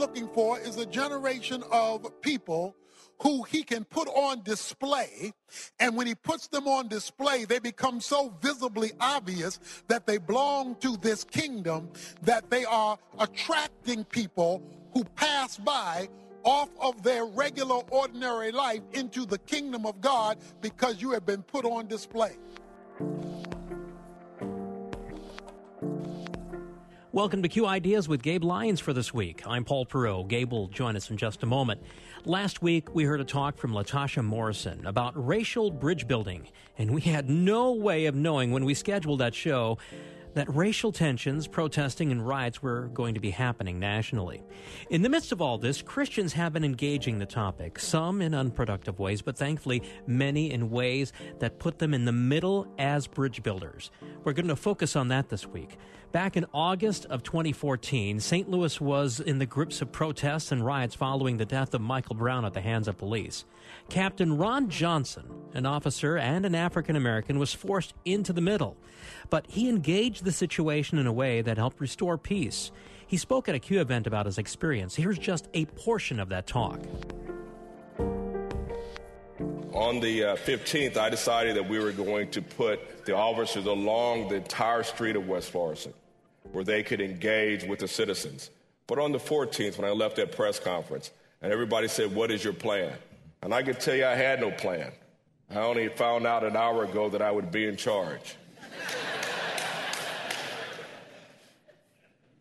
looking for is a generation of people who he can put on display. And when he puts them on display, they become so visibly obvious that they belong to this kingdom that they are attracting people who pass by off of their regular, ordinary life into the kingdom of God because you have been put on display. Welcome to Q Ideas with Gabe Lyons for this week. I'm Paul Perot. Gabe will join us in just a moment. Last week, we heard a talk from Latasha Morrison about racial bridge building, and we had no way of knowing when we scheduled that show that racial tensions, protesting, and riots were going to be happening nationally. In the midst of all this, Christians have been engaging the topic, some in unproductive ways, but thankfully many in ways that put them in the middle as bridge builders. We're going to focus on that this week. Back in August of 2014, St. Louis was in the grips of protests and riots following the death of Michael Brown at the hands of police. Captain Ron Johnson, an officer and an African American, was forced into the middle, but he engaged the situation in a way that helped restore peace. He spoke at a Q event about his experience. Here's just a portion of that talk. On the uh, 15th, I decided that we were going to put the officers along the entire street of West Florissant where they could engage with the citizens. But on the 14th, when I left that press conference, and everybody said, What is your plan? And I could tell you I had no plan. I only found out an hour ago that I would be in charge.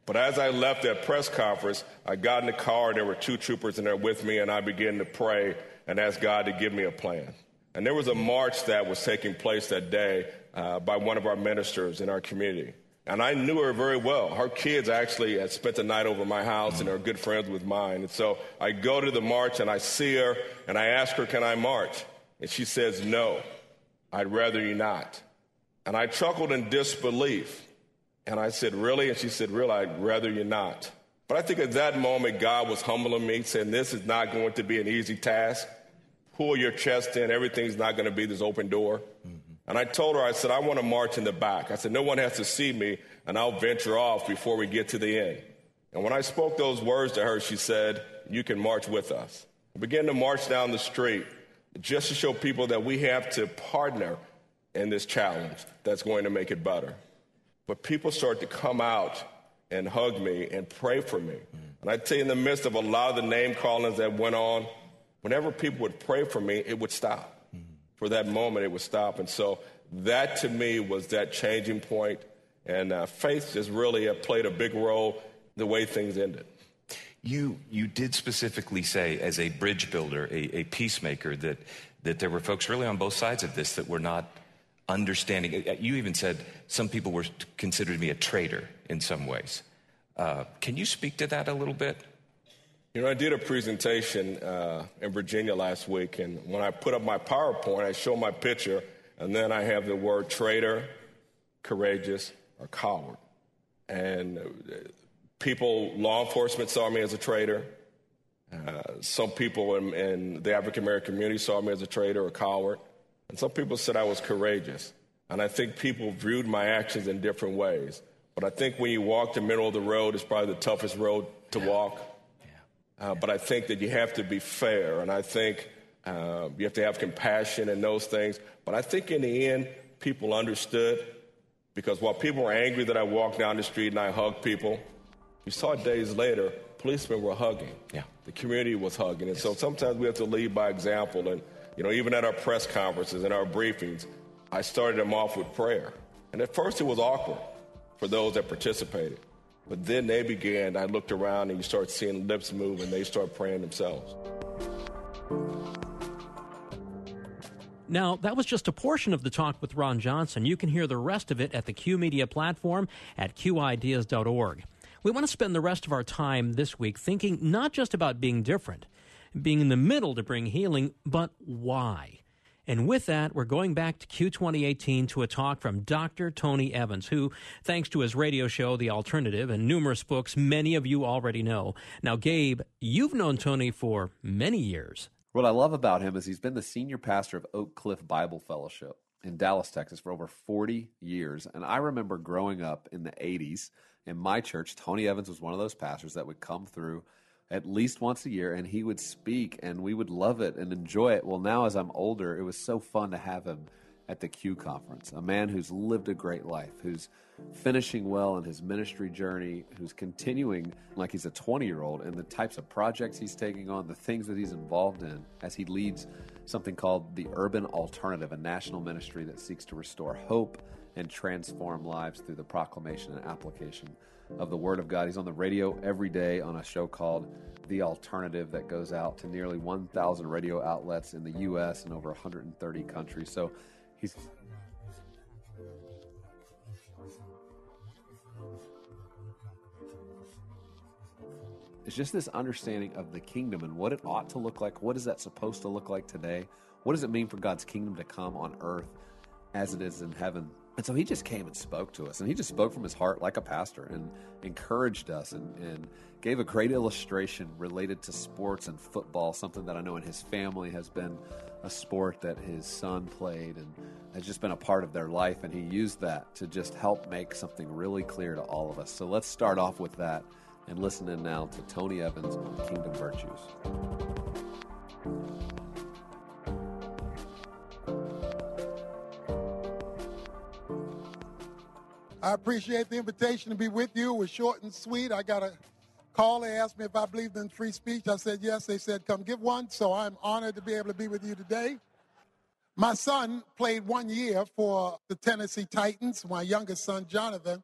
but as I left that press conference, I got in the car, and there were two troopers in there with me, and I began to pray and ask God to give me a plan. And there was a march that was taking place that day uh, by one of our ministers in our community. And I knew her very well. Her kids actually had spent the night over my house and are good friends with mine. And so I go to the march and I see her and I ask her, Can I march? And she says, No, I'd rather you not. And I chuckled in disbelief. And I said, Really? And she said, Really, I'd rather you not. But I think at that moment, God was humbling me, saying, This is not going to be an easy task. Pull your chest in. Everything's not going to be this open door. Mm-hmm. And I told her, I said, I want to march in the back. I said, no one has to see me, and I'll venture off before we get to the end. And when I spoke those words to her, she said, You can march with us. I began to march down the street just to show people that we have to partner in this challenge that's going to make it better. But people started to come out and hug me and pray for me. Mm-hmm. And I tell you, in the midst of a lot of the name callings that went on, whenever people would pray for me, it would stop for that moment it would stop. And so that to me was that changing point. And uh, faith just really uh, played a big role the way things ended. You, you did specifically say, as a bridge builder, a, a peacemaker, that, that there were folks really on both sides of this that were not understanding. Uh, you even said some people were considered be a traitor in some ways. Uh, can you speak to that a little bit? You know, I did a presentation uh, in Virginia last week, and when I put up my PowerPoint, I show my picture, and then I have the word traitor, courageous, or coward. And uh, people, law enforcement saw me as a traitor. Uh, some people in, in the African American community saw me as a traitor or coward. And some people said I was courageous. And I think people viewed my actions in different ways. But I think when you walk the middle of the road, it's probably the toughest road to walk. Uh, but I think that you have to be fair, and I think uh, you have to have compassion and those things. But I think in the end, people understood because while people were angry that I walked down the street and I hugged people, you saw days later, policemen were hugging. Yeah. The community was hugging. And yes. so sometimes we have to lead by example. And, you know, even at our press conferences and our briefings, I started them off with prayer. And at first it was awkward for those that participated. But then they began, I looked around and you start seeing lips move and they start praying themselves. Now, that was just a portion of the talk with Ron Johnson. You can hear the rest of it at the Q Media platform at qideas.org. We want to spend the rest of our time this week thinking not just about being different, being in the middle to bring healing, but why. And with that, we're going back to Q 2018 to a talk from Dr. Tony Evans, who, thanks to his radio show, The Alternative, and numerous books many of you already know. Now, Gabe, you've known Tony for many years. What I love about him is he's been the senior pastor of Oak Cliff Bible Fellowship in Dallas, Texas for over 40 years. And I remember growing up in the 80s in my church, Tony Evans was one of those pastors that would come through at least once a year and he would speak and we would love it and enjoy it. Well, now as I'm older, it was so fun to have him at the Q conference, a man who's lived a great life, who's finishing well in his ministry journey, who's continuing like he's a 20 year old, and the types of projects he's taking on, the things that he's involved in as he leads something called the Urban Alternative, a national ministry that seeks to restore hope and transform lives through the proclamation and application of the Word of God. He's on the radio every day on a show called The Alternative that goes out to nearly 1,000 radio outlets in the U.S. and over 130 countries. So he's it's just this understanding of the kingdom and what it ought to look like. What is that supposed to look like today? What does it mean for God's kingdom to come on earth as it is in heaven? And so he just came and spoke to us, and he just spoke from his heart like a pastor and encouraged us and, and gave a great illustration related to sports and football, something that I know in his family has been a sport that his son played and has just been a part of their life. And he used that to just help make something really clear to all of us. So let's start off with that and listen in now to Tony Evans on Kingdom Virtues. I appreciate the invitation to be with you. It was short and sweet. I got a call. They asked me if I believed in free speech. I said yes. They said, come give one. So I'm honored to be able to be with you today. My son played one year for the Tennessee Titans, my youngest son, Jonathan.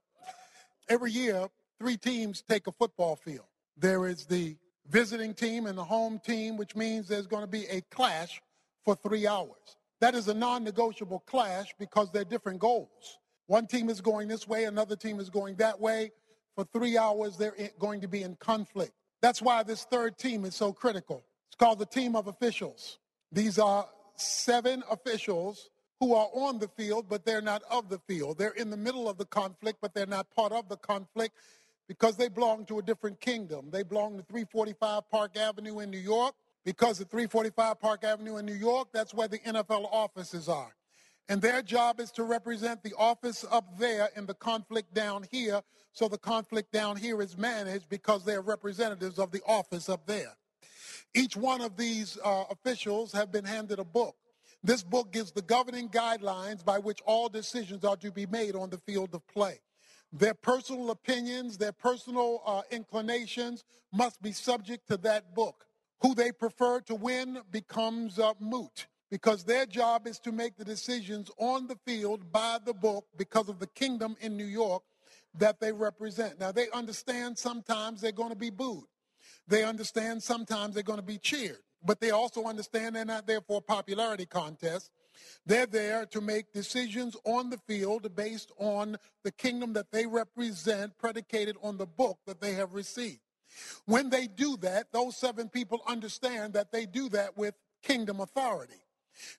Every year, three teams take a football field. There is the visiting team and the home team, which means there's going to be a clash for three hours. That is a non negotiable clash because they're different goals. One team is going this way, another team is going that way. For three hours, they're going to be in conflict. That's why this third team is so critical. It's called the team of officials. These are seven officials who are on the field, but they're not of the field. They're in the middle of the conflict, but they're not part of the conflict because they belong to a different kingdom. They belong to 345 Park Avenue in New York. Because of 345 Park Avenue in New York, that's where the NFL offices are. And their job is to represent the office up there and the conflict down here. So the conflict down here is managed because they're representatives of the office up there. Each one of these uh, officials have been handed a book. This book gives the governing guidelines by which all decisions are to be made on the field of play. Their personal opinions, their personal uh, inclinations must be subject to that book. Who they prefer to win becomes uh, moot because their job is to make the decisions on the field by the book because of the kingdom in New York that they represent. Now, they understand sometimes they're going to be booed, they understand sometimes they're going to be cheered, but they also understand they're not there for a popularity contest. They're there to make decisions on the field based on the kingdom that they represent, predicated on the book that they have received. When they do that, those seven people understand that they do that with kingdom authority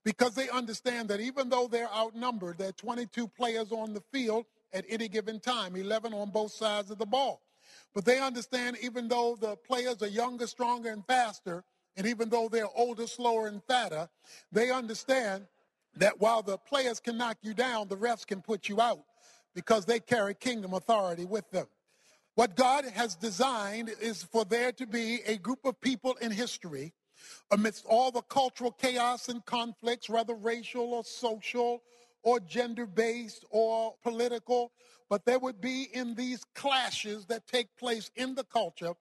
because they understand that even though they're outnumbered, there are 22 players on the field at any given time, 11 on both sides of the ball. But they understand even though the players are younger, stronger, and faster, and even though they're older, slower, and fatter, they understand that while the players can knock you down, the refs can put you out because they carry kingdom authority with them. What God has designed is for there to be a group of people in history amidst all the cultural chaos and conflicts, whether racial or social or gender based or political, but there would be in these clashes that take place in the culture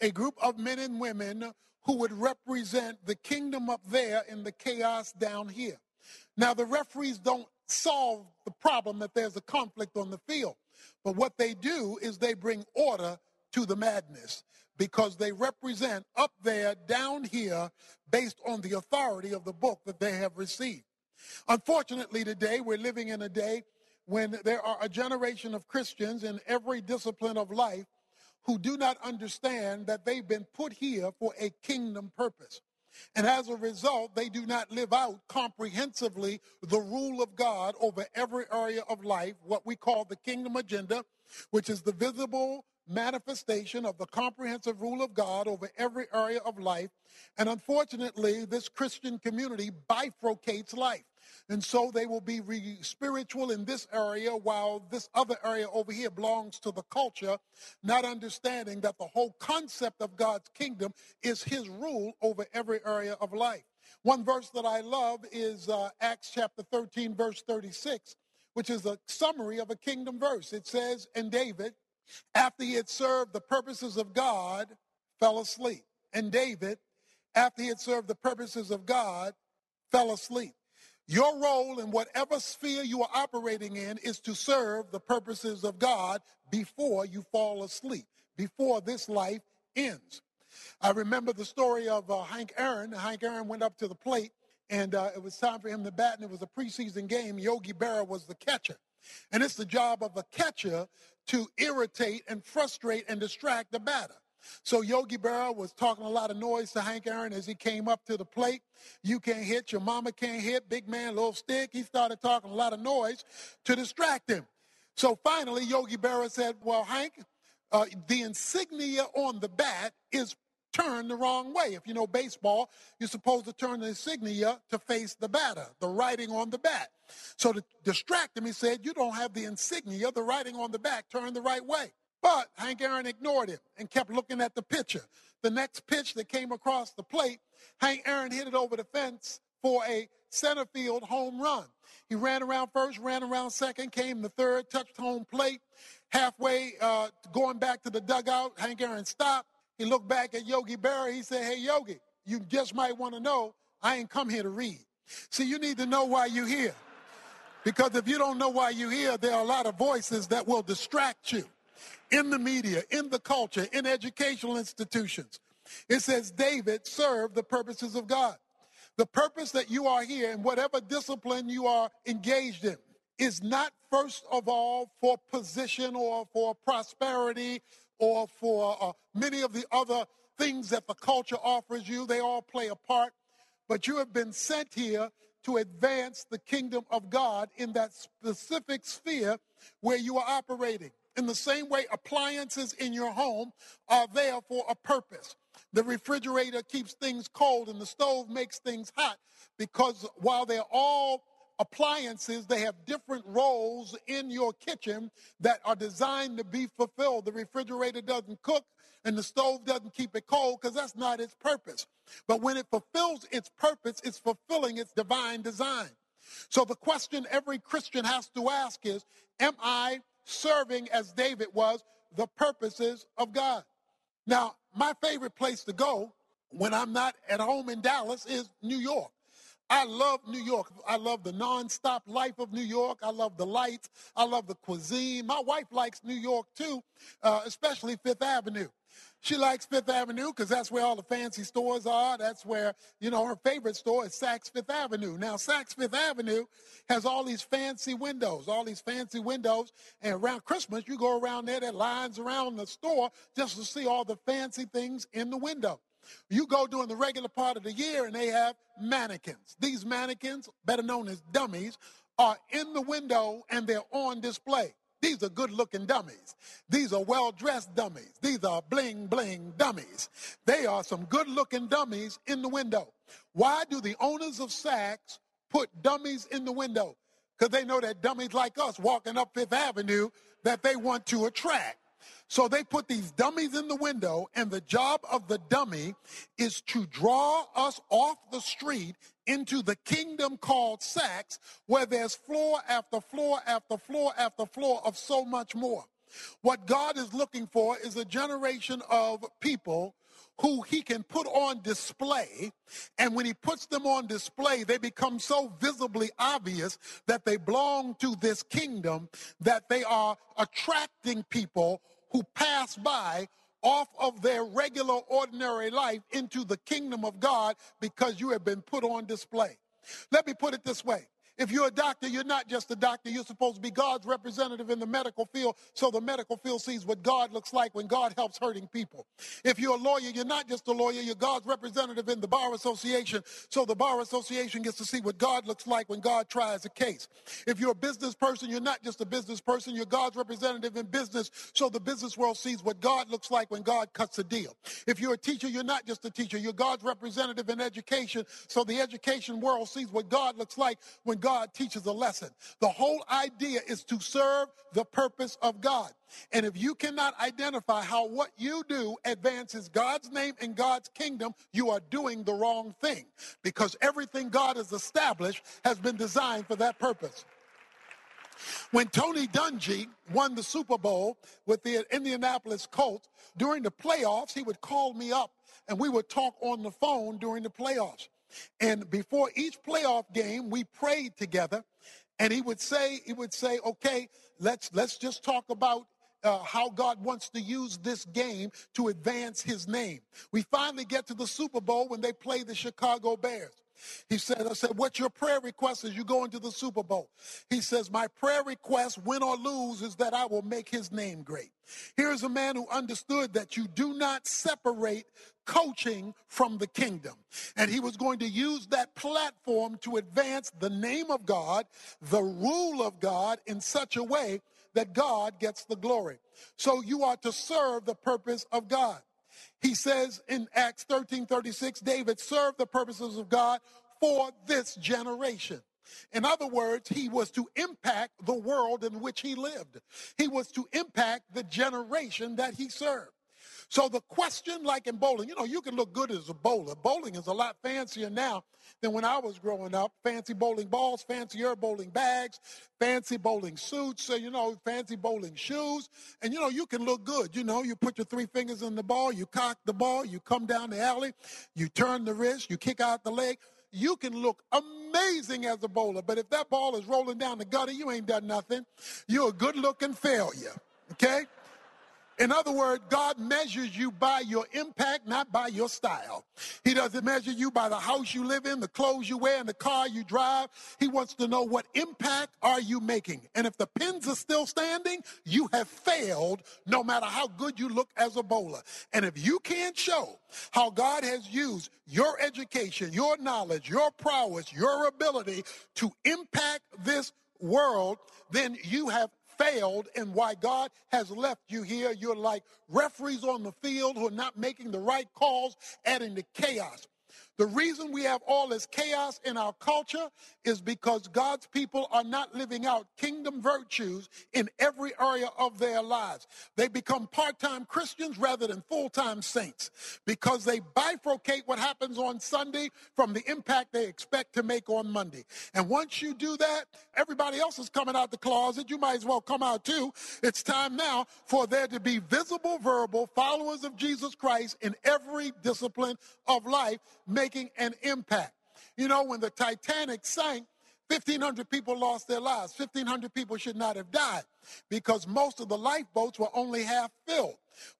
a group of men and women who would represent the kingdom up there in the chaos down here. Now, the referees don't solve the problem that there's a conflict on the field, but what they do is they bring order to the madness because they represent up there, down here, based on the authority of the book that they have received. Unfortunately, today we're living in a day when there are a generation of Christians in every discipline of life who do not understand that they've been put here for a kingdom purpose. And as a result, they do not live out comprehensively the rule of God over every area of life, what we call the kingdom agenda, which is the visible manifestation of the comprehensive rule of God over every area of life. And unfortunately, this Christian community bifurcates life. And so they will be re- spiritual in this area while this other area over here belongs to the culture, not understanding that the whole concept of God's kingdom is his rule over every area of life. One verse that I love is uh, Acts chapter 13, verse 36, which is a summary of a kingdom verse. It says, And David, after he had served the purposes of God, fell asleep. And David, after he had served the purposes of God, fell asleep. Your role in whatever sphere you are operating in is to serve the purposes of God before you fall asleep, before this life ends. I remember the story of uh, Hank Aaron. Hank Aaron went up to the plate, and uh, it was time for him to bat, and it was a preseason game. Yogi Berra was the catcher. And it's the job of a catcher to irritate and frustrate and distract the batter. So Yogi Berra was talking a lot of noise to Hank Aaron as he came up to the plate. You can't hit, your mama can't hit, big man, little stick. He started talking a lot of noise to distract him. So finally, Yogi Berra said, Well, Hank, uh, the insignia on the bat is turned the wrong way. If you know baseball, you're supposed to turn the insignia to face the batter, the writing on the bat. So to distract him, he said, You don't have the insignia, the writing on the back, turn the right way. But Hank Aaron ignored him and kept looking at the pitcher. The next pitch that came across the plate, Hank Aaron hit it over the fence for a center field home run. He ran around first, ran around second, came the third, touched home plate. Halfway uh, going back to the dugout, Hank Aaron stopped. He looked back at Yogi Berra. He said, Hey, Yogi, you just might want to know I ain't come here to read. See, you need to know why you're here. Because if you don't know why you're here, there are a lot of voices that will distract you in the media, in the culture, in educational institutions. It says David served the purposes of God. The purpose that you are here in whatever discipline you are engaged in is not first of all for position or for prosperity or for uh, many of the other things that the culture offers you. They all play a part. But you have been sent here to advance the kingdom of God in that specific sphere where you are operating. In the same way, appliances in your home are there for a purpose. The refrigerator keeps things cold and the stove makes things hot because while they're all appliances, they have different roles in your kitchen that are designed to be fulfilled. The refrigerator doesn't cook and the stove doesn't keep it cold because that's not its purpose. But when it fulfills its purpose, it's fulfilling its divine design. So the question every Christian has to ask is Am I serving as David was the purposes of God. Now, my favorite place to go when I'm not at home in Dallas is New York. I love New York. I love the nonstop life of New York. I love the lights. I love the cuisine. My wife likes New York too, uh, especially Fifth Avenue. She likes Fifth Avenue because that's where all the fancy stores are. That's where, you know, her favorite store is Saks Fifth Avenue. Now, Saks Fifth Avenue has all these fancy windows, all these fancy windows. And around Christmas, you go around there, there lines around the store just to see all the fancy things in the window. You go during the regular part of the year and they have mannequins. These mannequins, better known as dummies, are in the window and they're on display. These are good looking dummies. These are well dressed dummies. These are bling bling dummies. They are some good looking dummies in the window. Why do the owners of Saks put dummies in the window? Because they know that dummies like us walking up Fifth Avenue that they want to attract. So they put these dummies in the window, and the job of the dummy is to draw us off the street into the kingdom called Saks, where there's floor after floor after floor after floor of so much more. What God is looking for is a generation of people who he can put on display. And when he puts them on display, they become so visibly obvious that they belong to this kingdom that they are attracting people who pass by off of their regular, ordinary life into the kingdom of God because you have been put on display. Let me put it this way. If you're a doctor, you're not just a doctor. You're supposed to be God's representative in the medical field so the medical field sees what God looks like when God helps hurting people. If you're a lawyer, you're not just a lawyer. You're God's representative in the Bar Association so the Bar Association gets to see what God looks like when God tries a case. If you're a business person, you're not just a business person. You're God's representative in business so the business world sees what God looks like when God cuts a deal. If you're a teacher, you're not just a teacher. You're God's representative in education so the education world sees what God looks like when God God teaches a lesson. The whole idea is to serve the purpose of God. And if you cannot identify how what you do advances God's name and God's kingdom, you are doing the wrong thing because everything God has established has been designed for that purpose. When Tony Dungy won the Super Bowl with the Indianapolis Colts, during the playoffs, he would call me up and we would talk on the phone during the playoffs. And before each playoff game, we prayed together. And he would say, he would say, okay, let's let's just talk about uh, how God wants to use this game to advance his name. We finally get to the Super Bowl when they play the Chicago Bears. He said, I said, what's your prayer request as you go into the Super Bowl? He says, my prayer request, win or lose, is that I will make his name great. Here's a man who understood that you do not separate coaching from the kingdom. And he was going to use that platform to advance the name of God, the rule of God in such a way that God gets the glory. So you are to serve the purpose of God. He says in Acts 13 36, David served the purposes of God for this generation. In other words, he was to impact the world in which he lived. He was to impact the generation that he served. So the question, like in bowling, you know, you can look good as a bowler. Bowling is a lot fancier now than when I was growing up. Fancy bowling balls, fancier bowling bags, fancy bowling suits, so, you know, fancy bowling shoes. And, you know, you can look good. You know, you put your three fingers in the ball, you cock the ball, you come down the alley, you turn the wrist, you kick out the leg you can look amazing as a bowler, but if that ball is rolling down the gutter, you ain't done nothing. You're a good looking failure. Okay? In other words, God measures you by your impact, not by your style. He doesn't measure you by the house you live in, the clothes you wear, and the car you drive. He wants to know what impact are you making. And if the pins are still standing, you have failed no matter how good you look as a bowler. And if you can't show how God has used your education, your knowledge, your prowess, your ability to impact this world, then you have failed and why God has left you here. You're like referees on the field who are not making the right calls, adding to chaos. The reason we have all this chaos in our culture is because God's people are not living out kingdom virtues in every area of their lives. They become part time Christians rather than full time saints because they bifurcate what happens on Sunday from the impact they expect to make on Monday. And once you do that, everybody else is coming out the closet. You might as well come out too. It's time now for there to be visible, verbal followers of Jesus Christ in every discipline of life making an impact. You know, when the Titanic sank, 1,500 people lost their lives. 1,500 people should not have died because most of the lifeboats were only half filled.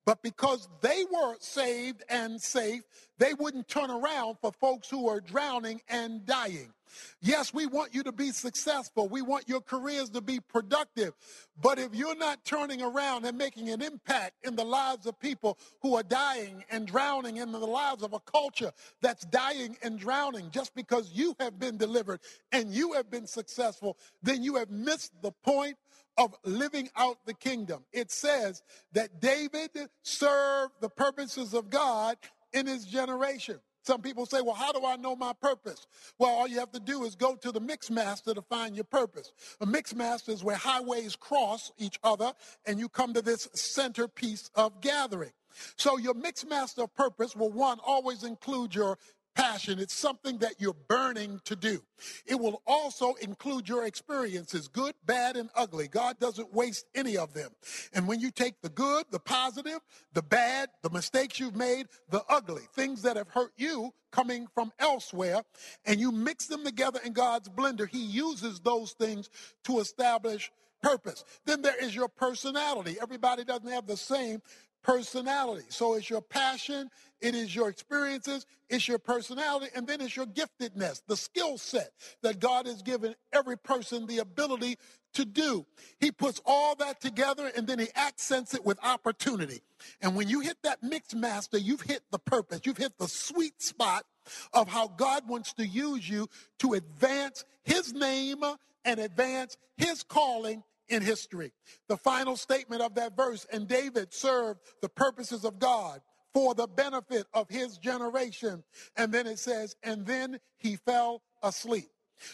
But because they were saved and safe, they wouldn't turn around for folks who are drowning and dying. Yes, we want you to be successful. We want your careers to be productive. But if you're not turning around and making an impact in the lives of people who are dying and drowning, in the lives of a culture that's dying and drowning just because you have been delivered and you have been successful, then you have missed the point of living out the kingdom. It says that David served the purposes of God in his generation. Some people say, well, how do I know my purpose? Well, all you have to do is go to the mix master to find your purpose. A mix master is where highways cross each other and you come to this centerpiece of gathering. So your mix master purpose will one always include your passion. It's something that you're burning to do. It will also include your experiences, good, bad, and ugly. God doesn't waste any of them. And when you take the good, the positive, the bad, the mistakes you've made, the ugly, things that have hurt you coming from elsewhere, and you mix them together in God's blender, He uses those things to establish purpose. Then there is your personality. Everybody doesn't have the same personality. So it's your passion it is your experiences, it's your personality, and then it's your giftedness, the skill set that God has given every person the ability to do. He puts all that together and then he accents it with opportunity. And when you hit that mix master, you've hit the purpose, you've hit the sweet spot of how God wants to use you to advance his name and advance his calling in history. The final statement of that verse, and David served the purposes of God for the benefit of his generation. And then it says, and then he fell asleep.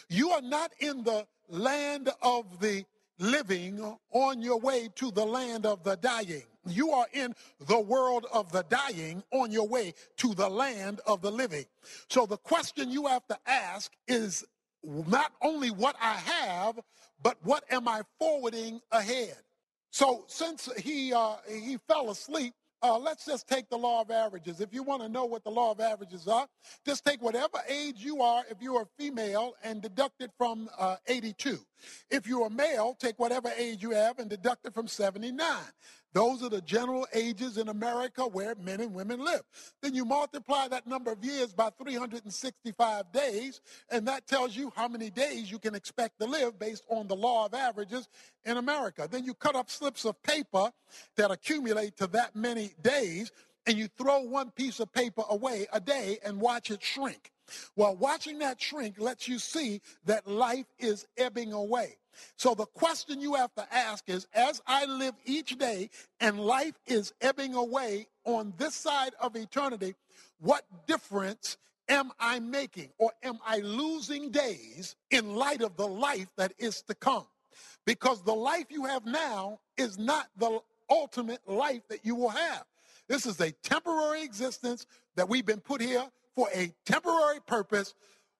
You are not in the land of the living on your way to the land of the dying. You are in the world of the dying on your way to the land of the living. So the question you have to ask is not only what I have, but what am I forwarding ahead? So since he uh, he fell asleep, uh, let's just take the law of averages. If you want to know what the law of averages are, just take whatever age you are if you're a female and deduct it from uh, 82. If you're a male, take whatever age you have and deduct it from 79. Those are the general ages in America where men and women live. Then you multiply that number of years by 365 days, and that tells you how many days you can expect to live based on the law of averages in America. Then you cut up slips of paper that accumulate to that many days, and you throw one piece of paper away a day and watch it shrink. Well, watching that shrink lets you see that life is ebbing away. So the question you have to ask is as I live each day and life is ebbing away on this side of eternity, what difference am I making or am I losing days in light of the life that is to come? Because the life you have now is not the ultimate life that you will have. This is a temporary existence that we've been put here for a temporary purpose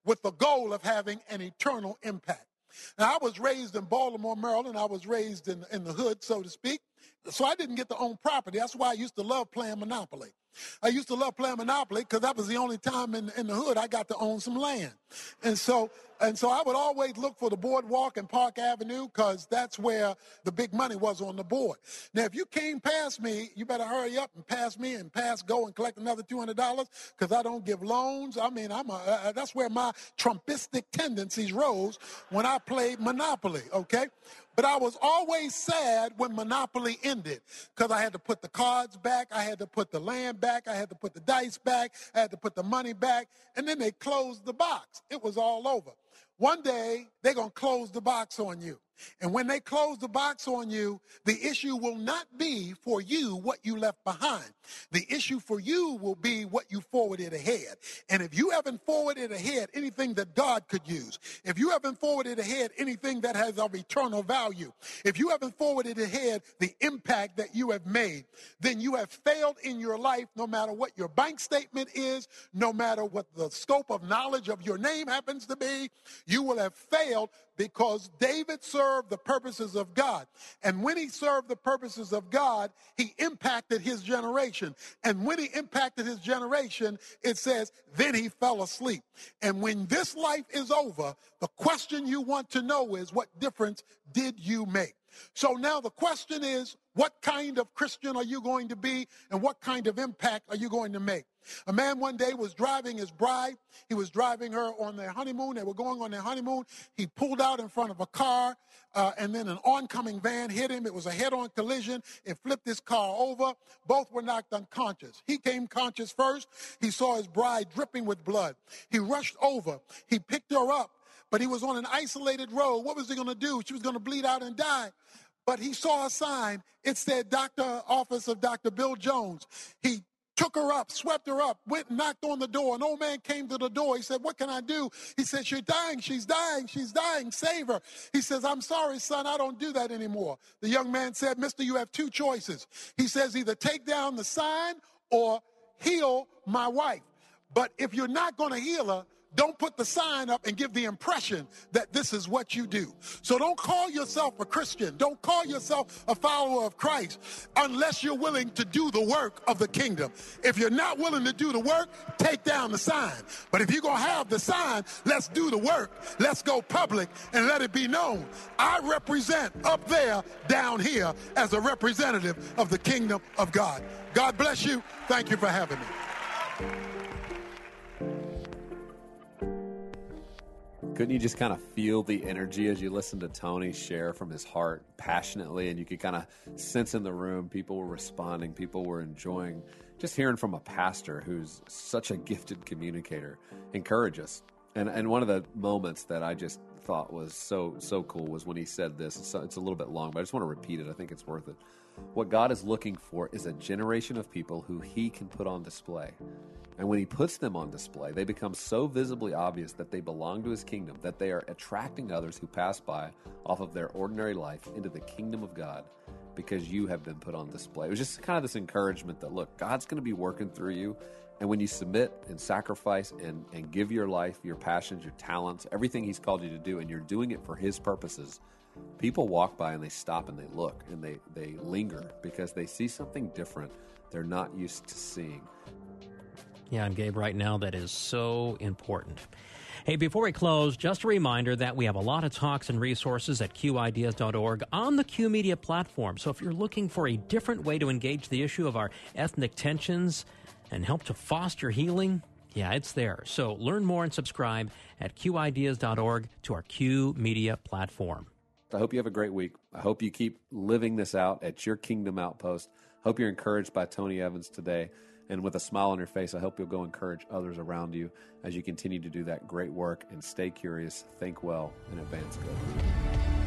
with the goal of having an eternal impact. Now, I was raised in Baltimore, Maryland. I was raised in, in the hood, so to speak. So I didn't get to own property. That's why I used to love playing Monopoly. I used to love playing Monopoly because that was the only time in, in the hood I got to own some land. And so and so I would always look for the boardwalk and Park Avenue because that's where the big money was on the board. Now, if you came past me, you better hurry up and pass me and pass go and collect another $200 because I don't give loans. I mean, I'm a, uh, that's where my Trumpistic tendencies rose when I played Monopoly, okay? But I was always sad when Monopoly ended because I had to put the cards back, I had to put the land back, I had to put the dice back, I had to put the money back, and then they closed the box. It was all over. One day, they're going to close the box on you. And when they close the box on you, the issue will not be for you what you left behind. The issue for you will be what you forwarded ahead. And if you haven't forwarded ahead anything that God could use, if you haven't forwarded ahead anything that has of eternal value, if you haven't forwarded ahead the impact that you have made, then you have failed in your life no matter what your bank statement is, no matter what the scope of knowledge of your name happens to be, you will have failed because David served the purposes of God. And when he served the purposes of God, he impacted his generation. And when he impacted his generation, it says, then he fell asleep. And when this life is over, the question you want to know is, what difference did you make? So now the question is, what kind of Christian are you going to be and what kind of impact are you going to make? A man one day was driving his bride. He was driving her on their honeymoon. They were going on their honeymoon. He pulled out in front of a car, uh, and then an oncoming van hit him. It was a head on collision. It flipped his car over. Both were knocked unconscious. He came conscious first. He saw his bride dripping with blood. He rushed over. He picked her up, but he was on an isolated road. What was he going to do? She was going to bleed out and die but he saw a sign. It said Doctor Office of Dr. Bill Jones. He took her up, swept her up, went and knocked on the door. An old man came to the door. He said, What can I do? He said, She's dying, she's dying, she's dying, save her. He says, I'm sorry, son, I don't do that anymore. The young man said, Mister, you have two choices. He says, Either take down the sign or heal my wife. But if you're not going to heal her, don't put the sign up and give the impression that this is what you do. So don't call yourself a Christian. Don't call yourself a follower of Christ unless you're willing to do the work of the kingdom. If you're not willing to do the work, take down the sign. But if you're going to have the sign, let's do the work. Let's go public and let it be known. I represent up there, down here, as a representative of the kingdom of God. God bless you. Thank you for having me. Couldn't you just kind of feel the energy as you listened to Tony share from his heart passionately? And you could kind of sense in the room people were responding, people were enjoying just hearing from a pastor who's such a gifted communicator encourage us. And, and one of the moments that I just thought was so so cool was when he said this. It's, it's a little bit long, but I just want to repeat it. I think it's worth it. What God is looking for is a generation of people who He can put on display. And when He puts them on display, they become so visibly obvious that they belong to His kingdom, that they are attracting others who pass by off of their ordinary life into the kingdom of God because you have been put on display. It was just kind of this encouragement that, look, God's going to be working through you. And when you submit and sacrifice and, and give your life, your passions, your talents, everything He's called you to do, and you're doing it for His purposes, people walk by and they stop and they look and they, they linger because they see something different they're not used to seeing. Yeah, I'm Gabe right now. That is so important. Hey, before we close, just a reminder that we have a lot of talks and resources at qideas.org on the Q Media platform. So if you're looking for a different way to engage the issue of our ethnic tensions and help to foster healing, yeah, it's there. So learn more and subscribe at qideas.org to our Q Media platform. I hope you have a great week. I hope you keep living this out at your Kingdom Outpost. Hope you're encouraged by Tony Evans today. And with a smile on your face, I hope you'll go encourage others around you as you continue to do that great work and stay curious, think well, and advance good.